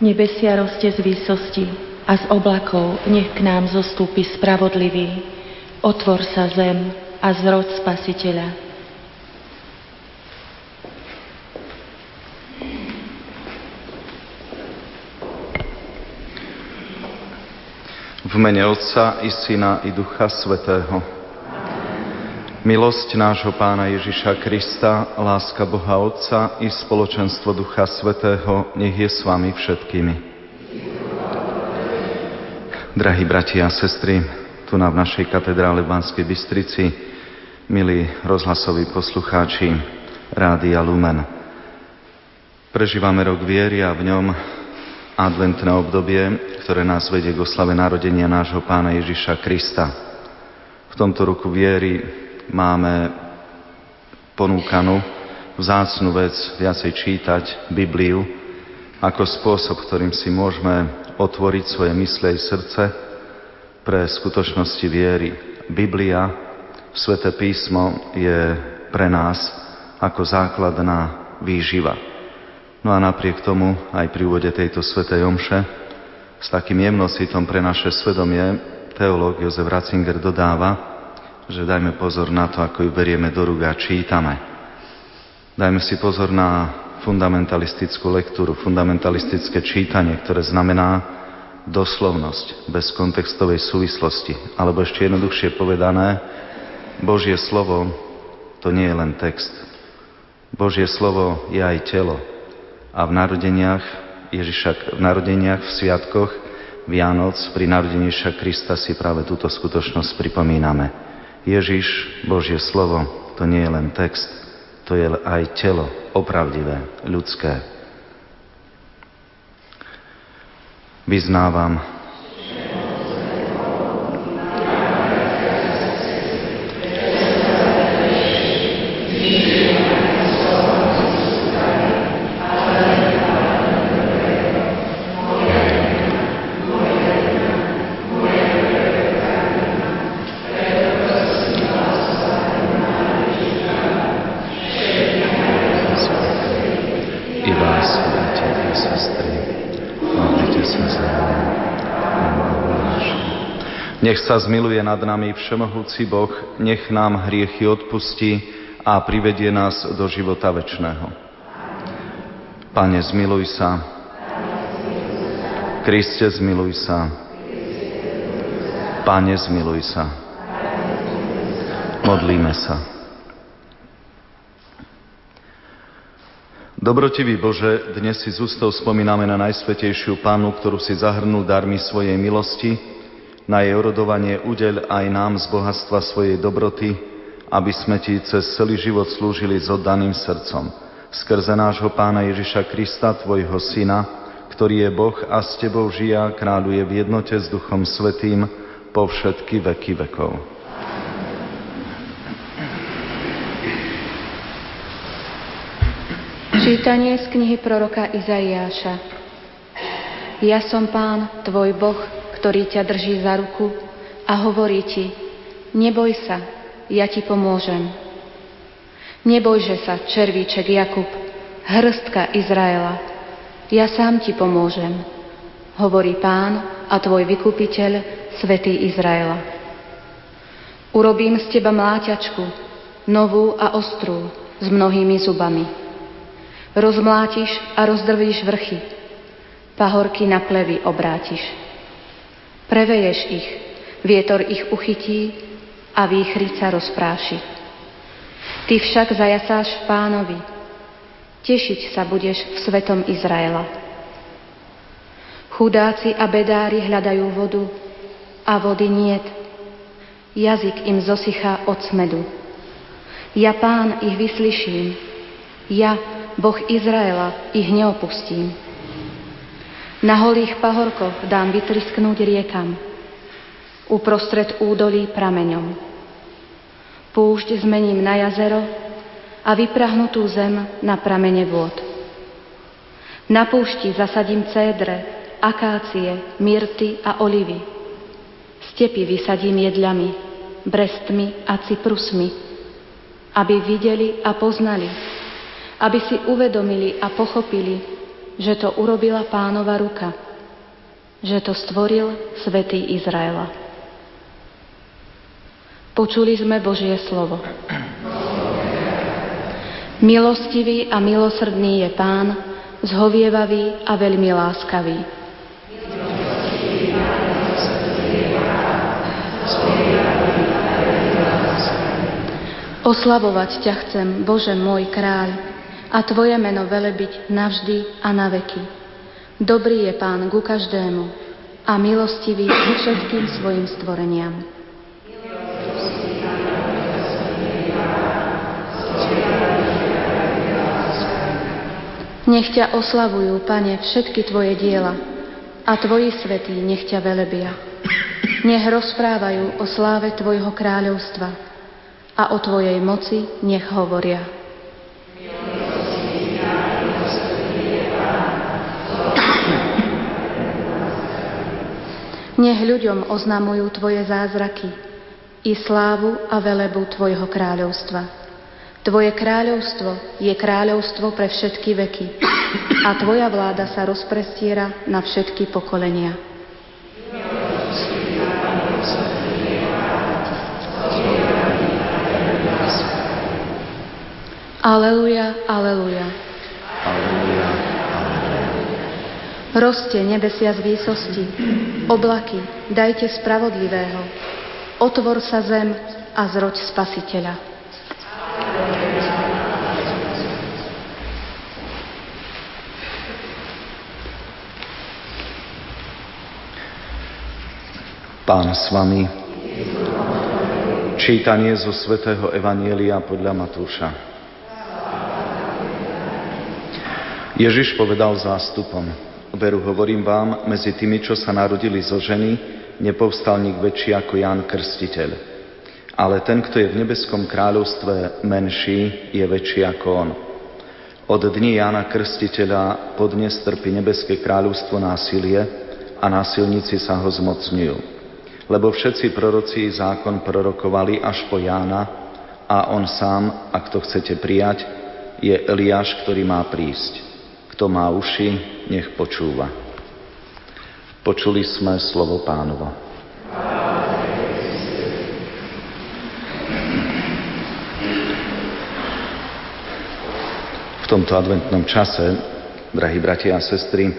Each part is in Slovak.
Nebesia roste z výsosti a z oblakov nech k nám zostúpi spravodlivý. Otvor sa zem a zrod spasiteľa. V mene Otca i Syna i Ducha Svetého. Milosť nášho Pána Ježiša Krista, láska Boha Otca i spoločenstvo Ducha Svetého, nech je s vami všetkými. Drahí bratia a sestry, tu na v našej katedrále v Banskej Bystrici, milí rozhlasoví poslucháči Rádia Lumen. Prežívame rok viery a v ňom adventné obdobie, ktoré nás vedie k oslave narodenia nášho Pána Ježiša Krista. V tomto roku viery máme ponúkanú vzácnu vec viacej čítať Bibliu ako spôsob, ktorým si môžeme otvoriť svoje mysle i srdce pre skutočnosti viery. Biblia, Sveté písmo je pre nás ako základná výživa. No a napriek tomu aj pri úvode tejto Svetej Omše s takým jemnocitom pre naše svedomie teológ Jozef Ratzinger dodáva, že dajme pozor na to, ako ju berieme do rúk a čítame. Dajme si pozor na fundamentalistickú lektúru, fundamentalistické čítanie, ktoré znamená doslovnosť, bez kontextovej súvislosti. Alebo ešte jednoduchšie povedané, Božie slovo to nie je len text. Božie slovo je aj telo. A v narodeniach Ježiša, v narodeniach, v sviatkoch Vianoc, pri narodení Ježiša Krista si práve túto skutočnosť pripomíname. Ježiš, Božie slovo, to nie je len text, to je aj telo, opravdivé, ľudské. Vyznávam, Nech sa zmiluje nad nami Všemohúci Boh, nech nám hriechy odpustí a privedie nás do života večného. Pane, zmiluj sa. Kriste, zmiluj sa. Pane, zmiluj sa. Modlíme sa. Dobrotivý Bože, dnes si z ústov spomíname na Najsvetejšiu Pánu, ktorú si zahrnul darmi svojej milosti, na jej orodovanie udeľ aj nám z bohatstva svojej dobroty, aby sme Ti cez celý život slúžili s oddaným srdcom. Skrze nášho Pána Ježiša Krista, Tvojho Syna, ktorý je Boh a s Tebou žije a kráľuje v jednote s Duchom Svetým po všetky veky vekov. Čítanie z knihy proroka Izaiáša. Ja som Pán, Tvoj Boh, ktorý ťa drží za ruku a hovorí ti, neboj sa, ja ti pomôžem. Nebojže sa, červíček Jakub, hrstka Izraela, ja sám ti pomôžem, hovorí pán a tvoj vykupiteľ, svätý Izraela. Urobím z teba mláťačku, novú a ostrú, s mnohými zubami. Rozmlátiš a rozdrvíš vrchy, pahorky na plevy obrátiš. Preveješ ich, vietor ich uchytí a výchrica rozpráši. Ty však zajasáš v pánovi, tešiť sa budeš v svetom Izraela. Chudáci a bedári hľadajú vodu a vody niet. Jazyk im zosychá od smedu. Ja pán ich vyslyším, ja, Boh Izraela, ich neopustím. Na holých pahorkoch dám vytrisknúť riekam, uprostred údolí prameňom. Púšť zmením na jazero a vyprahnutú zem na pramene vôd. Na púšti zasadím cédre, akácie, myrty a olivy. Stepy vysadím jedľami, brestmi a cyprusmi, aby videli a poznali, aby si uvedomili a pochopili, že to urobila pánova ruka, že to stvoril svätý Izraela. Počuli sme Božie slovo. Milostivý a milosrdný je Pán, zhovievavý a veľmi láskavý. Oslavovať ťa chcem, Bože môj kráľ, a Tvoje meno velebiť navždy a na veky. Dobrý je Pán ku každému a milostivý ku všetkým svojim stvoreniam. Nech ťa oslavujú, Pane, všetky Tvoje diela a Tvoji svetí nech ťa velebia. Nech rozprávajú o sláve Tvojho kráľovstva a o Tvojej moci nech hovoria. Nech ľuďom oznamujú Tvoje zázraky i slávu a velebu Tvojho kráľovstva. Tvoje kráľovstvo je kráľovstvo pre všetky veky a Tvoja vláda sa rozprestiera na všetky pokolenia. Aleluja, aleluja. Roste nebesia z výsosti, oblaky, dajte spravodlivého, otvor sa zem a zroď spasiteľa. Pán s vami. Čítanie zo svätého Evanielia podľa Matúša. Ježiš povedal zástupom, veru hovorím vám, medzi tými, čo sa narodili zo ženy, nepovstal nik väčší ako Ján Krstiteľ. Ale ten, kto je v nebeskom kráľovstve menší, je väčší ako on. Od dní Jána Krstiteľa podnes trpí nebeské kráľovstvo násilie a násilníci sa ho zmocňujú lebo všetci proroci zákon prorokovali až po Jána a on sám, ak to chcete prijať, je Eliáš, ktorý má prísť. Kto má uši, nech počúva. Počuli sme slovo pánovo. V tomto adventnom čase, drahí bratia a sestry,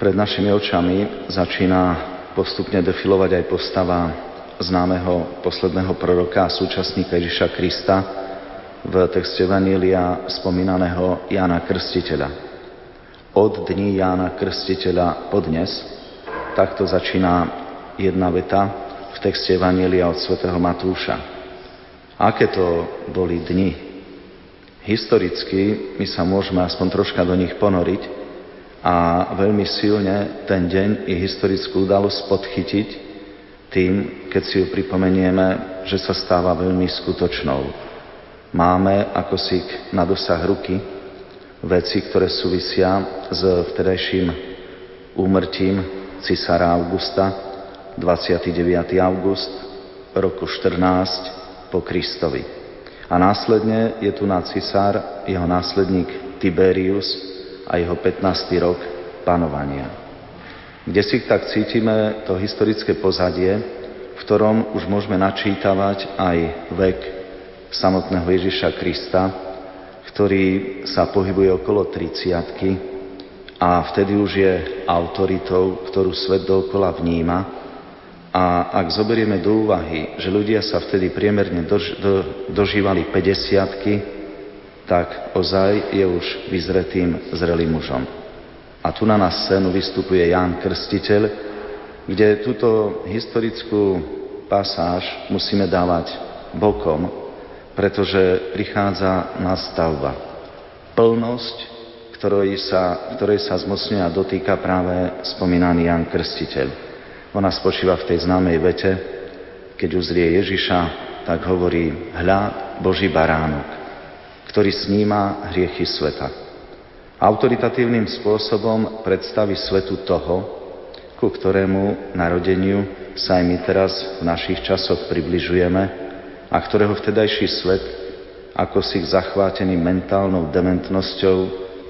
pred našimi očami začína postupne defilovať aj postava známeho posledného proroka a súčasníka Ježiša Krista v texte Vanília spomínaného Jána Krstiteľa. Od dní Jána Krstiteľa podnes, takto začína jedna veta v texte Vanília od svätého Matúša. Aké to boli dni? Historicky my sa môžeme aspoň troška do nich ponoriť, a veľmi silne ten deň i historickú udalosť podchytiť tým, keď si ju pripomenieme, že sa stáva veľmi skutočnou. Máme ako si na dosah ruky veci, ktoré súvisia s vtedajším úmrtím cisára Augusta 29. august roku 14 po Kristovi. A následne je tu na cisár jeho následník Tiberius, a jeho 15. rok panovania. Kde si tak cítime to historické pozadie, v ktorom už môžeme načítavať aj vek samotného Ježiša Krista, ktorý sa pohybuje okolo 30 a vtedy už je autoritou, ktorú svet dookola vníma. A ak zoberieme do úvahy, že ľudia sa vtedy priemerne dož, do, dožívali 50 tak ozaj je už vyzretým zrelým mužom. A tu na nás scénu vystupuje Ján Krstiteľ, kde túto historickú pasáž musíme dávať bokom, pretože prichádza nastavba. Plnosť, ktorej sa, ktorej sa zmocňuje a dotýka práve spomínaný Jan Krstiteľ. Ona spočíva v tej známej vete, keď uzrie Ježiša, tak hovorí, hľa Boží baránok, ktorý sníma hriechy sveta. Autoritatívnym spôsobom predstaví svetu toho, ku ktorému narodeniu sa aj my teraz v našich časoch približujeme a ktorého vtedajší svet, ako si zachvátený mentálnou dementnosťou,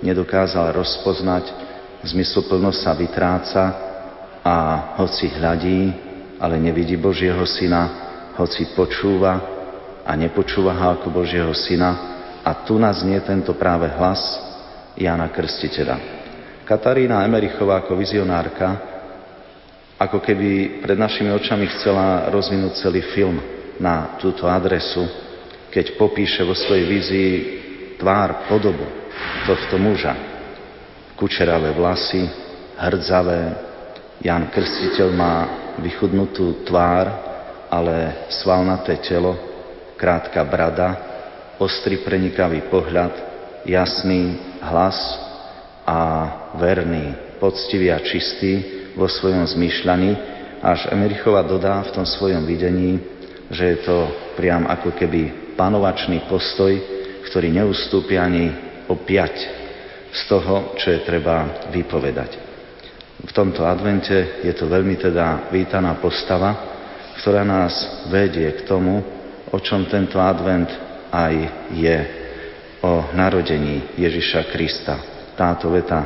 nedokázal rozpoznať, zmysluplnosť sa vytráca a hoci hľadí, ale nevidí Božieho syna, hoci počúva a nepočúva ho ako Božieho syna, a tu nás nie tento práve hlas Jana Krstiteľa. Katarína Emerichová ako vizionárka ako keby pred našimi očami chcela rozvinúť celý film na túto adresu, keď popíše vo svojej vízii tvár, podobu tohto muža. Kučeravé vlasy, hrdzavé, Jan Krstiteľ má vychudnutú tvár, ale svalnaté telo, krátka brada, ostrý prenikavý pohľad, jasný hlas a verný, poctivý a čistý vo svojom zmýšľaní, až Emerichova dodá v tom svojom videní, že je to priam ako keby panovačný postoj, ktorý neustúpi ani o piať z toho, čo je treba vypovedať. V tomto advente je to veľmi teda vítaná postava, ktorá nás vedie k tomu, o čom tento advent aj je o narodení Ježiša Krista. Táto veta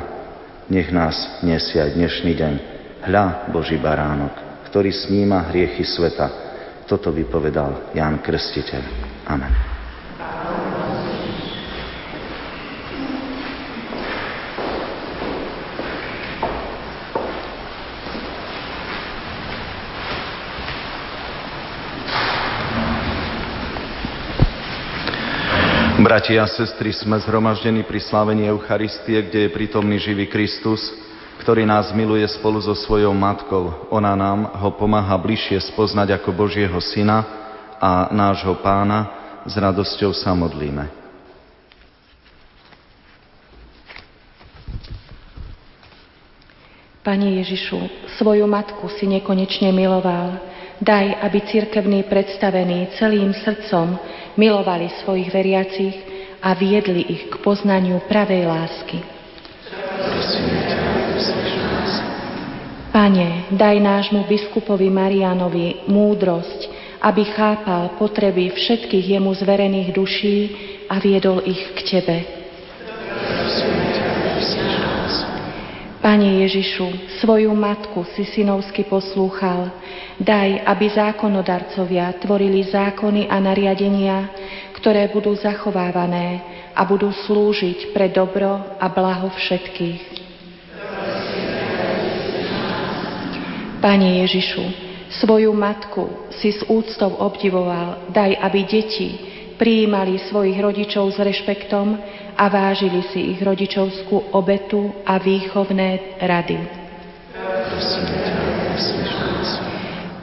nech nás nesie aj dnešný deň. Hľa Boží baránok, ktorý sníma hriechy sveta. Toto vypovedal Ján Krstiteľ. Amen. Bratia a sestry, sme zhromaždení pri slávení Eucharistie, kde je prítomný živý Kristus, ktorý nás miluje spolu so svojou matkou. Ona nám ho pomáha bližšie spoznať ako Božieho Syna a nášho Pána. S radosťou sa modlíme. Pane Ježišu, svoju matku si nekonečne miloval. Daj, aby cirkevní predstavení celým srdcom milovali svojich veriacich a viedli ich k poznaniu pravej lásky. Pane, daj nášmu biskupovi Marianovi múdrosť, aby chápal potreby všetkých jemu zverených duší a viedol ich k Tebe. Pane Ježišu, svoju matku si synovsky poslúchal, Daj, aby zákonodarcovia tvorili zákony a nariadenia, ktoré budú zachovávané a budú slúžiť pre dobro a blaho všetkých. Pane Ježišu, svoju matku si s úctou obdivoval, daj, aby deti prijímali svojich rodičov s rešpektom a vážili si ich rodičovskú obetu a výchovné rady. Prosím.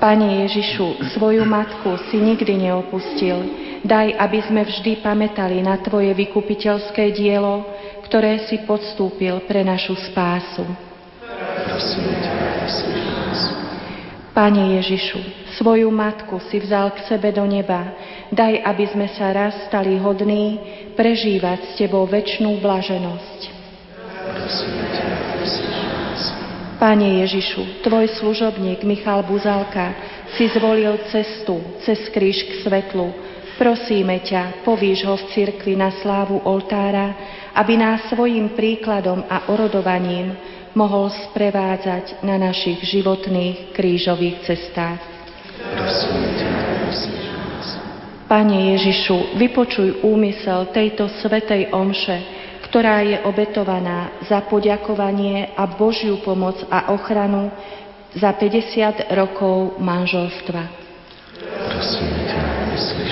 Pane Ježišu, svoju matku si nikdy neopustil. Daj, aby sme vždy pamätali na Tvoje vykupiteľské dielo, ktoré si podstúpil pre našu spásu. Pane Ježišu, svoju matku si vzal k sebe do neba. Daj, aby sme sa raz stali hodní prežívať s Tebou väčšnú blaženosť. Pane Ježišu, Tvoj služobník Michal Buzalka si zvolil cestu cez kríž k svetlu. Prosíme ťa, povíš ho v cirkvi na slávu oltára, aby nás svojim príkladom a orodovaním mohol sprevádzať na našich životných krížových cestách. Pane Ježišu, vypočuj úmysel tejto svetej omše, ktorá je obetovaná za poďakovanie a Božiu pomoc a ochranu za 50 rokov manželstva. Prosíme ťa,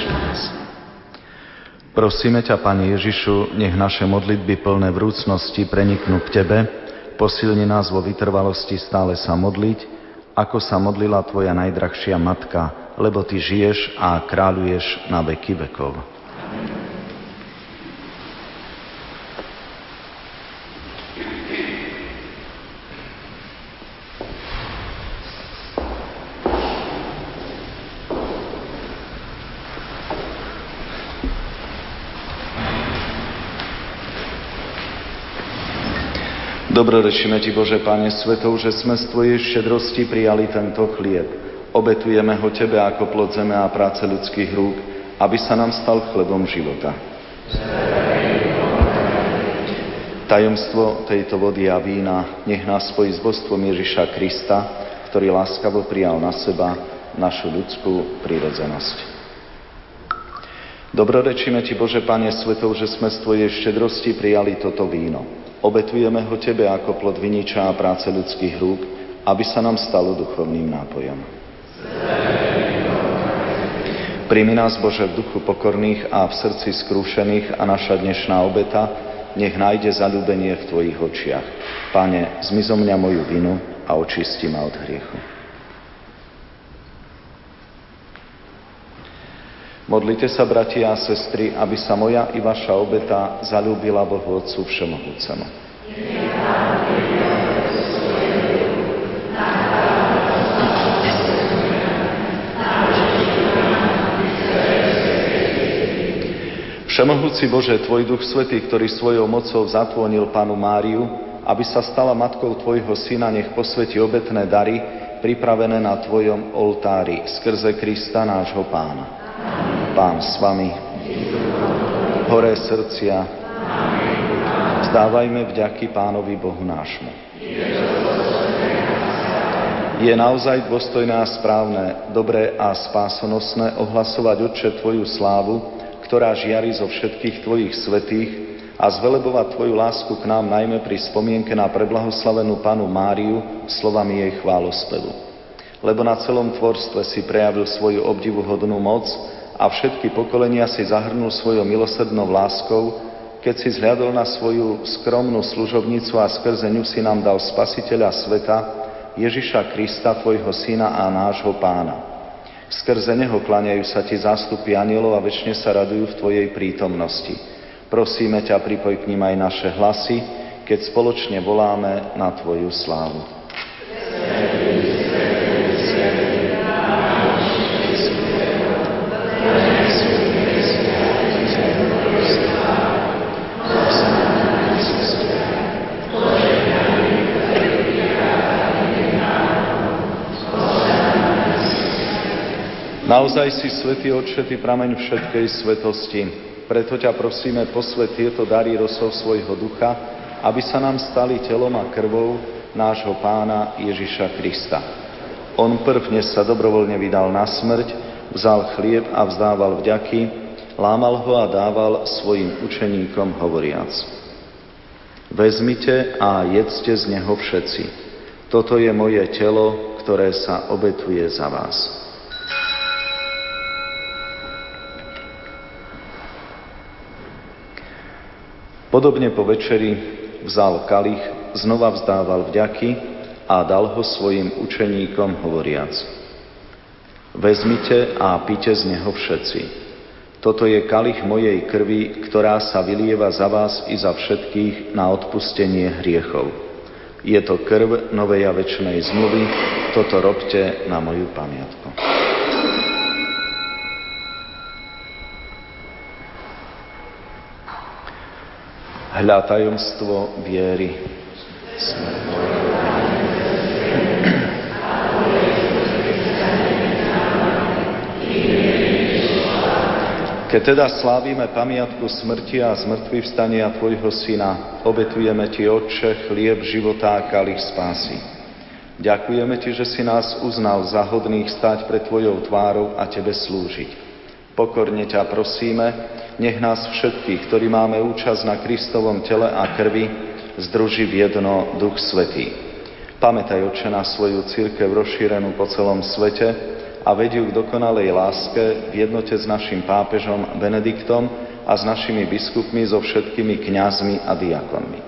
nás. Prosíme ťa, Pane Ježišu, nech naše modlitby plné vrúcnosti preniknú k Tebe, posilni nás vo vytrvalosti stále sa modliť, ako sa modlila Tvoja najdrahšia matka, lebo Ty žiješ a kráľuješ na veky vekov. Dobrorečíme Ti, Bože Pane Svetov, že sme z Tvojej štedrosti prijali tento chlieb. Obetujeme ho Tebe ako plod zeme a práce ľudských rúk, aby sa nám stal chlebom života. Tajomstvo tejto vody a vína nech nás spojí s božstvom Ježiša Krista, ktorý láskavo prijal na seba našu ľudskú prírodzenosť. Dobrorečíme Ti, Bože Pane Svetov, že sme z Tvojej štedrosti prijali toto víno. Obetujeme ho Tebe ako plod viniča a práce ľudských rúk, aby sa nám stalo duchovným nápojom. Príjmi nás, Bože, v duchu pokorných a v srdci skrúšených a naša dnešná obeta nech nájde zalúbenie v Tvojich očiach. Pane, zmizo mňa moju vinu a očisti ma od hriechu. Modlite sa, bratia a sestry, aby sa moja i vaša obeta zalúbila Bohu Otcu Všemohúcemu. Všemohúci Bože, Tvoj Duch Svetý, ktorý svojou mocou zatvonil Panu Máriu, aby sa stala matkou Tvojho Syna, nech posvetí obetné dary, pripravené na Tvojom oltári, skrze Krista nášho Pána. Pán s vami. Hore srdcia. Zdávajme vďaky Pánovi Bohu nášmu. Je naozaj dôstojné a správne, dobré a spásonosné ohlasovať Otče Tvoju slávu, ktorá žiari zo všetkých Tvojich svetých a zvelebovať Tvoju lásku k nám najmä pri spomienke na preblahoslavenú Panu Máriu slovami jej chválospevu. Lebo na celom tvorstve si prejavil svoju obdivuhodnú moc, a všetky pokolenia si zahrnul svojou milosrdnou láskou, keď si zhľadol na svoju skromnú služobnicu a skrze ňu si nám dal spasiteľa sveta, Ježiša Krista, tvojho syna a nášho pána. Skrze neho klaňajú sa ti zástupy anielov a väčšine sa radujú v tvojej prítomnosti. Prosíme ťa, pripoj k ním aj naše hlasy, keď spoločne voláme na tvoju slávu. Naozaj si svetý Otče, prameň všetkej svetosti. Preto ťa prosíme, posvet tieto dary rosov svojho ducha, aby sa nám stali telom a krvou nášho pána Ježiša Krista. On prvne sa dobrovoľne vydal na smrť, vzal chlieb a vzdával vďaky, lámal ho a dával svojim učeníkom hovoriac. Vezmite a jedzte z neho všetci. Toto je moje telo, ktoré sa obetuje za vás. Podobne po večeri vzal kalich, znova vzdával vďaky a dal ho svojim učeníkom hovoriac. Vezmite a pite z neho všetci. Toto je kalich mojej krvi, ktorá sa vylieva za vás i za všetkých na odpustenie hriechov. Je to krv novej a večnej zmluvy, toto robte na moju pamiatku. Hľa tajomstvo viery. Keď teda slávime pamiatku smrti a zmrtvý vstania Tvojho Syna, obetujeme Ti, Otče, chlieb života a kalich spásy. Ďakujeme Ti, že si nás uznal za hodných stať pred Tvojou tvárou a Tebe slúžiť. Pokorne ťa prosíme, nech nás všetkých, ktorí máme účasť na Kristovom tele a krvi, združí v jedno Duch Svetý. Pamätaj, Oče, na svoju církev rozšírenú po celom svete a vediu k dokonalej láske v jednote s našim pápežom Benediktom a s našimi biskupmi, so všetkými kňazmi a diakonmi.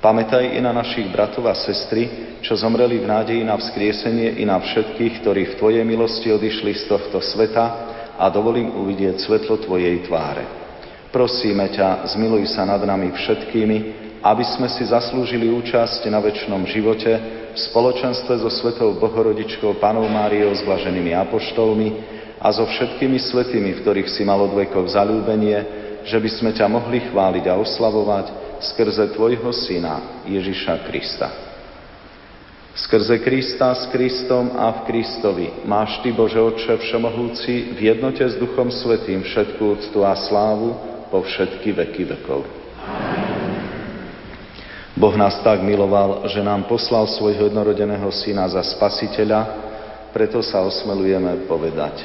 Pamätaj i na našich bratov a sestry, čo zomreli v nádeji na vzkriesenie i na všetkých, ktorí v Tvojej milosti odišli z tohto sveta a dovolím uvidieť svetlo Tvojej tváre. Prosíme ťa, zmiluj sa nad nami všetkými, aby sme si zaslúžili účasť na väčšnom živote v spoločenstve so Svetou Bohorodičkou Panou Máriou s blaženými apoštolmi a so všetkými svetými, v ktorých si mal od vekov zalúbenie, že by sme ťa mohli chváliť a oslavovať skrze Tvojho Syna Ježiša Krista. Skrze Krista, s Kristom a v Kristovi máš Ty, Bože Otče Všemohúci, v jednote s Duchom Svetým všetkú úctu a slávu po všetky veky vekov. Amen. Boh nás tak miloval, že nám poslal svojho jednorodeného syna za spasiteľa, preto sa osmelujeme povedať.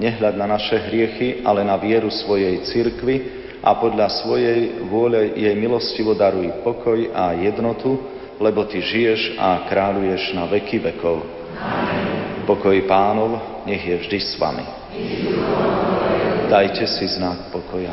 Nehľad na naše hriechy, ale na vieru svojej cirkvi a podľa svojej vôle jej milostivo daruj pokoj a jednotu, lebo Ty žiješ a kráľuješ na veky vekov. Amen. Pokoj pánov, nech je vždy s vami. Dajte si znak pokoja.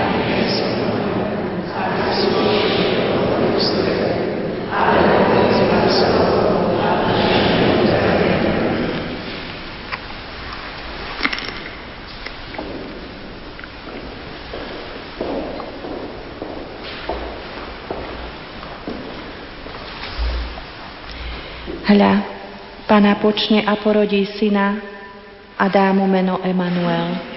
Hľa, Pana počne a porodí syna a dá mu meno Emanuel.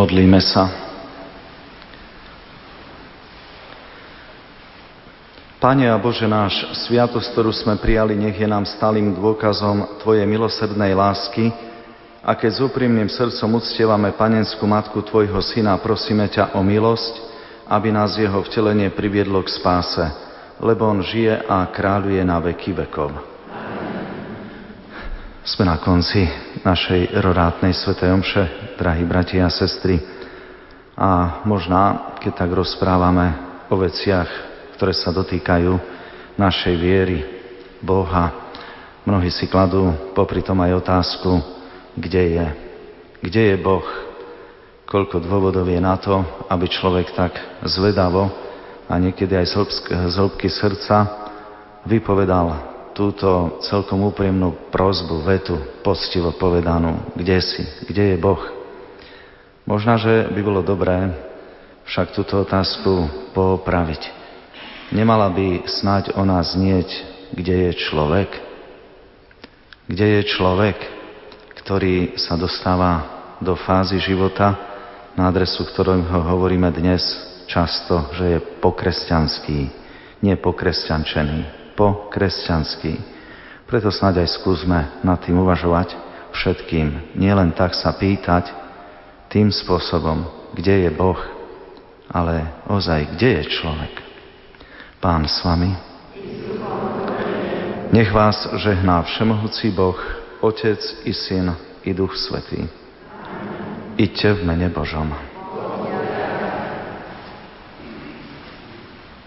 Modlíme sa. Pane a Bože náš, sviatosť, ktorú sme prijali, nech je nám stálym dôkazom Tvojej milosrdnej lásky a keď s úprimným srdcom uctievame panenskú matku Tvojho Syna, prosíme ťa o milosť, aby nás jeho vtelenie priviedlo k spáse, lebo On žije a kráľuje na veky vekov. Sme na konci našej rorátnej svetej omše, drahí bratia a sestry. A možná, keď tak rozprávame o veciach, ktoré sa dotýkajú našej viery, Boha, mnohí si kladú popri tom aj otázku, kde je. Kde je Boh? Koľko dôvodov je na to, aby človek tak zvedavo a niekedy aj z hĺbky srdca vypovedal túto celkom úprimnú prozbu, vetu, poctivo povedanú, kde si, kde je Boh. Možná, že by bolo dobré však túto otázku popraviť. Nemala by snáď o nás znieť, kde je človek? Kde je človek, ktorý sa dostáva do fázy života, na adresu ktorého hovoríme dnes často, že je pokresťanský, nie pokresťančený, po kresťansky. Preto snáď aj skúsme nad tým uvažovať všetkým. Nielen tak sa pýtať tým spôsobom, kde je Boh, ale ozaj, kde je človek. Pán s vami. Nech vás žehná všemohúci Boh, Otec i Syn i Duch Svetý. Iďte v mene Božom.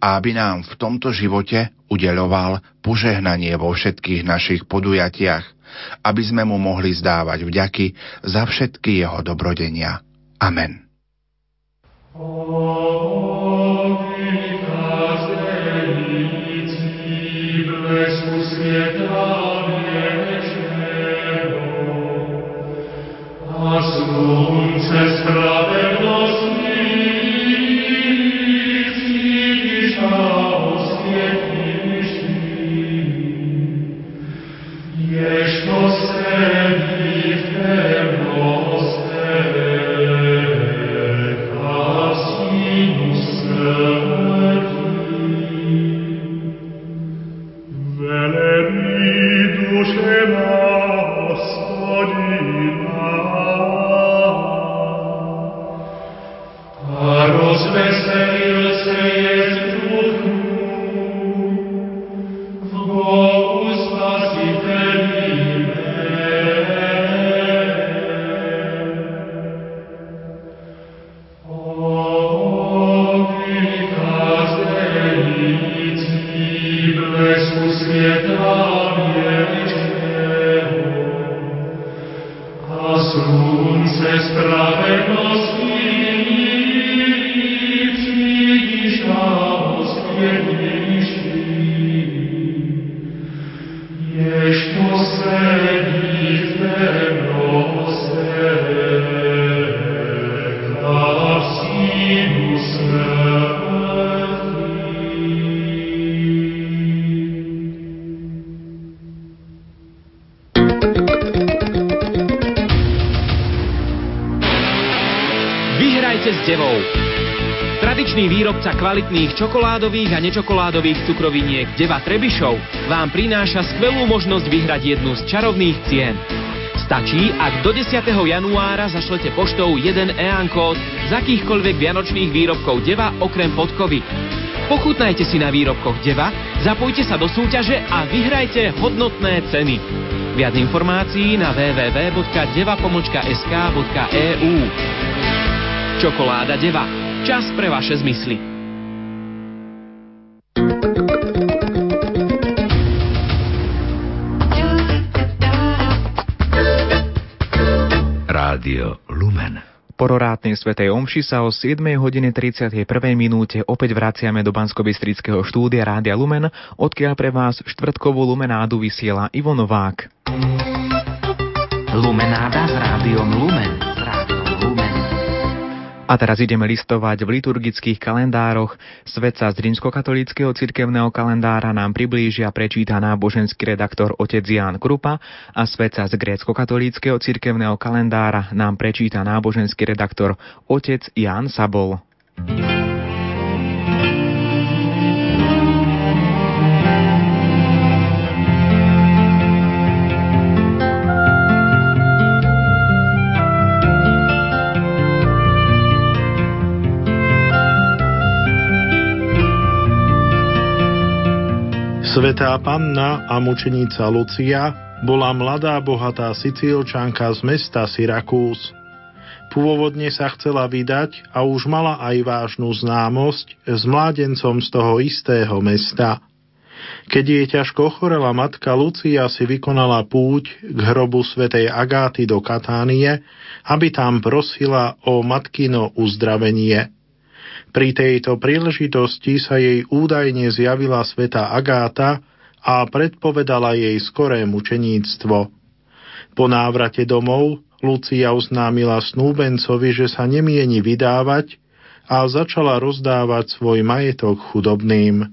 a aby nám v tomto živote udeľoval požehnanie vo všetkých našich podujatiach, aby sme mu mohli zdávať vďaky za všetky jeho dobrodenia. Amen. a slunce spravedlnosti kvalitných čokoládových a nečokoládových cukroviniek Deva Trebišov vám prináša skvelú možnosť vyhrať jednu z čarovných cien. Stačí, ak do 10. januára zašlete poštou jeden EAN kód z akýchkoľvek vianočných výrobkov Deva okrem podkovy. Pochutnajte si na výrobkoch Deva, zapojte sa do súťaže a vyhrajte hodnotné ceny. Viac informácií na www.deva.sk.eu Čokoláda Deva. Čas pre vaše zmysly. Rádio Lumen. Po rorátnej svetej omši sa o 7 hodine 31. minúte opäť vraciame do bansko štúdia Rádia Lumen, odkiaľ pre vás štvrtkovú lumenádu vysiela Ivo Novák. Lumenáda s rádiom Lumen. A teraz ideme listovať v liturgických kalendároch. Svetca z rímskokatolického cirkevného kalendára nám priblížia prečíta náboženský redaktor otec Ján Krupa a svetca z grécko-katolíckého cirkevného kalendára nám prečíta náboženský redaktor otec Ján Sabol. Svetá panna a mučenica Lucia bola mladá bohatá Sicílčanka z mesta Syrakús. Pôvodne sa chcela vydať a už mala aj vážnu známosť s mládencom z toho istého mesta. Keď jej ťažko ochorela matka Lucia si vykonala púť k hrobu svätej Agáty do Katánie, aby tam prosila o matkino uzdravenie. Pri tejto príležitosti sa jej údajne zjavila sveta Agáta a predpovedala jej skoré mučeníctvo. Po návrate domov Lucia oznámila snúbencovi, že sa nemieni vydávať a začala rozdávať svoj majetok chudobným.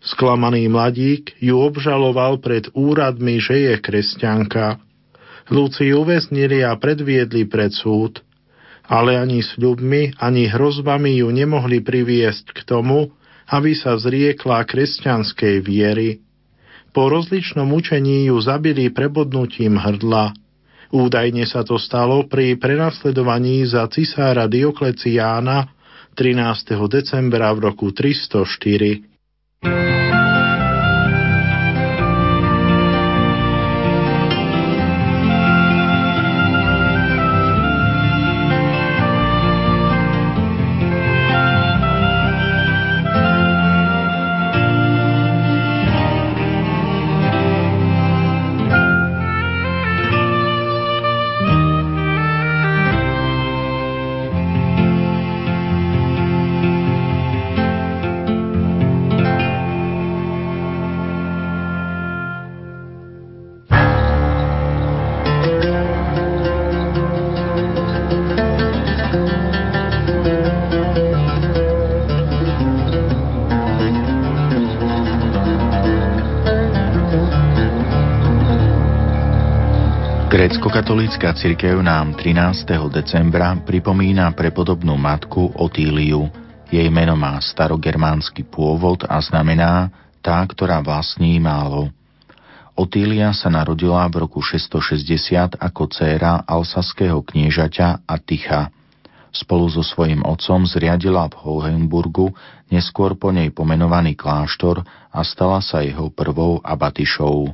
Sklamaný mladík ju obžaloval pred úradmi, že je kresťanka. Luciu uväznili a predviedli pred súd ale ani sľubmi, ani hrozbami ju nemohli priviesť k tomu, aby sa zriekla kresťanskej viery. Po rozličnom učení ju zabili prebodnutím hrdla. Údajne sa to stalo pri prenasledovaní za cisára Diokleciána 13. decembra v roku 304. Grécko-katolícka cirkev nám 13. decembra pripomína prepodobnú matku Otíliu. Jej meno má starogermánsky pôvod a znamená tá, ktorá vlastní málo. Otília sa narodila v roku 660 ako dcéra alsaského kniežaťa Aticha. Spolu so svojím otcom zriadila v Hohenburgu neskôr po nej pomenovaný kláštor a stala sa jeho prvou abatišou.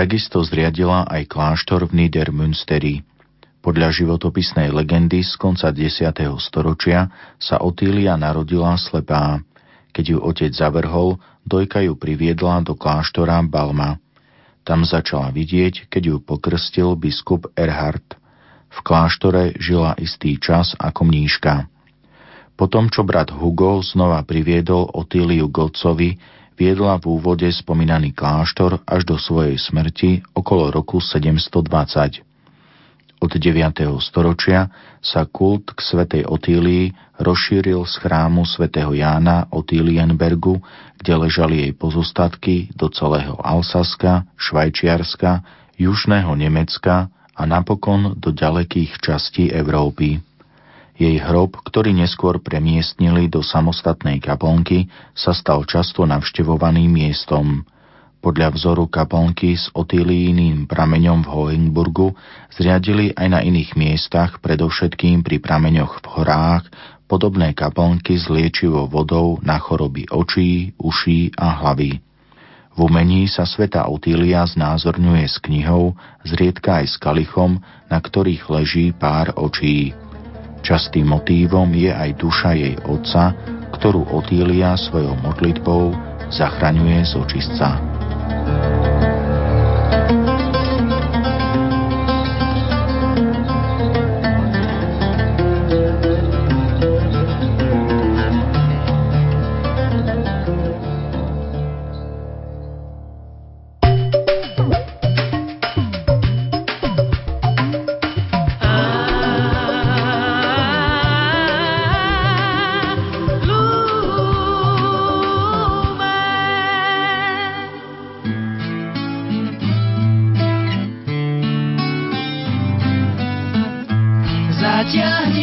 Takisto zriadila aj kláštor v Niedermünsteri. Podľa životopisnej legendy z konca 10. storočia sa Otília narodila slepá. Keď ju otec zavrhol, dojka ju priviedla do kláštora Balma. Tam začala vidieť, keď ju pokrstil biskup Erhard. V kláštore žila istý čas ako mníška. Potom, čo brat Hugo znova priviedol Otíliu Gocovi, viedla v úvode spomínaný kláštor až do svojej smrti okolo roku 720. Od 9. storočia sa kult k svätej Otílii rozšíril z chrámu svätého Jána Otílienbergu, kde ležali jej pozostatky do celého Alsaska, Švajčiarska, južného Nemecka a napokon do ďalekých častí Európy. Jej hrob, ktorý neskôr premiestnili do samostatnej kaplnky, sa stal často navštevovaným miestom. podľa vzoru kaplnky s otilíným prameňom v Hohenburgu zriadili aj na iných miestach, predovšetkým pri prameňoch v horách, podobné kaplnky s liečivou vodou na choroby očí, uší a hlavy. V umení sa sveta Otília znázorňuje s knihou, zriedka aj s kalichom, na ktorých leží pár očí. Častým motívom je aj duša jej otca, ktorú Otília svojou modlitbou zachraňuje z očistca.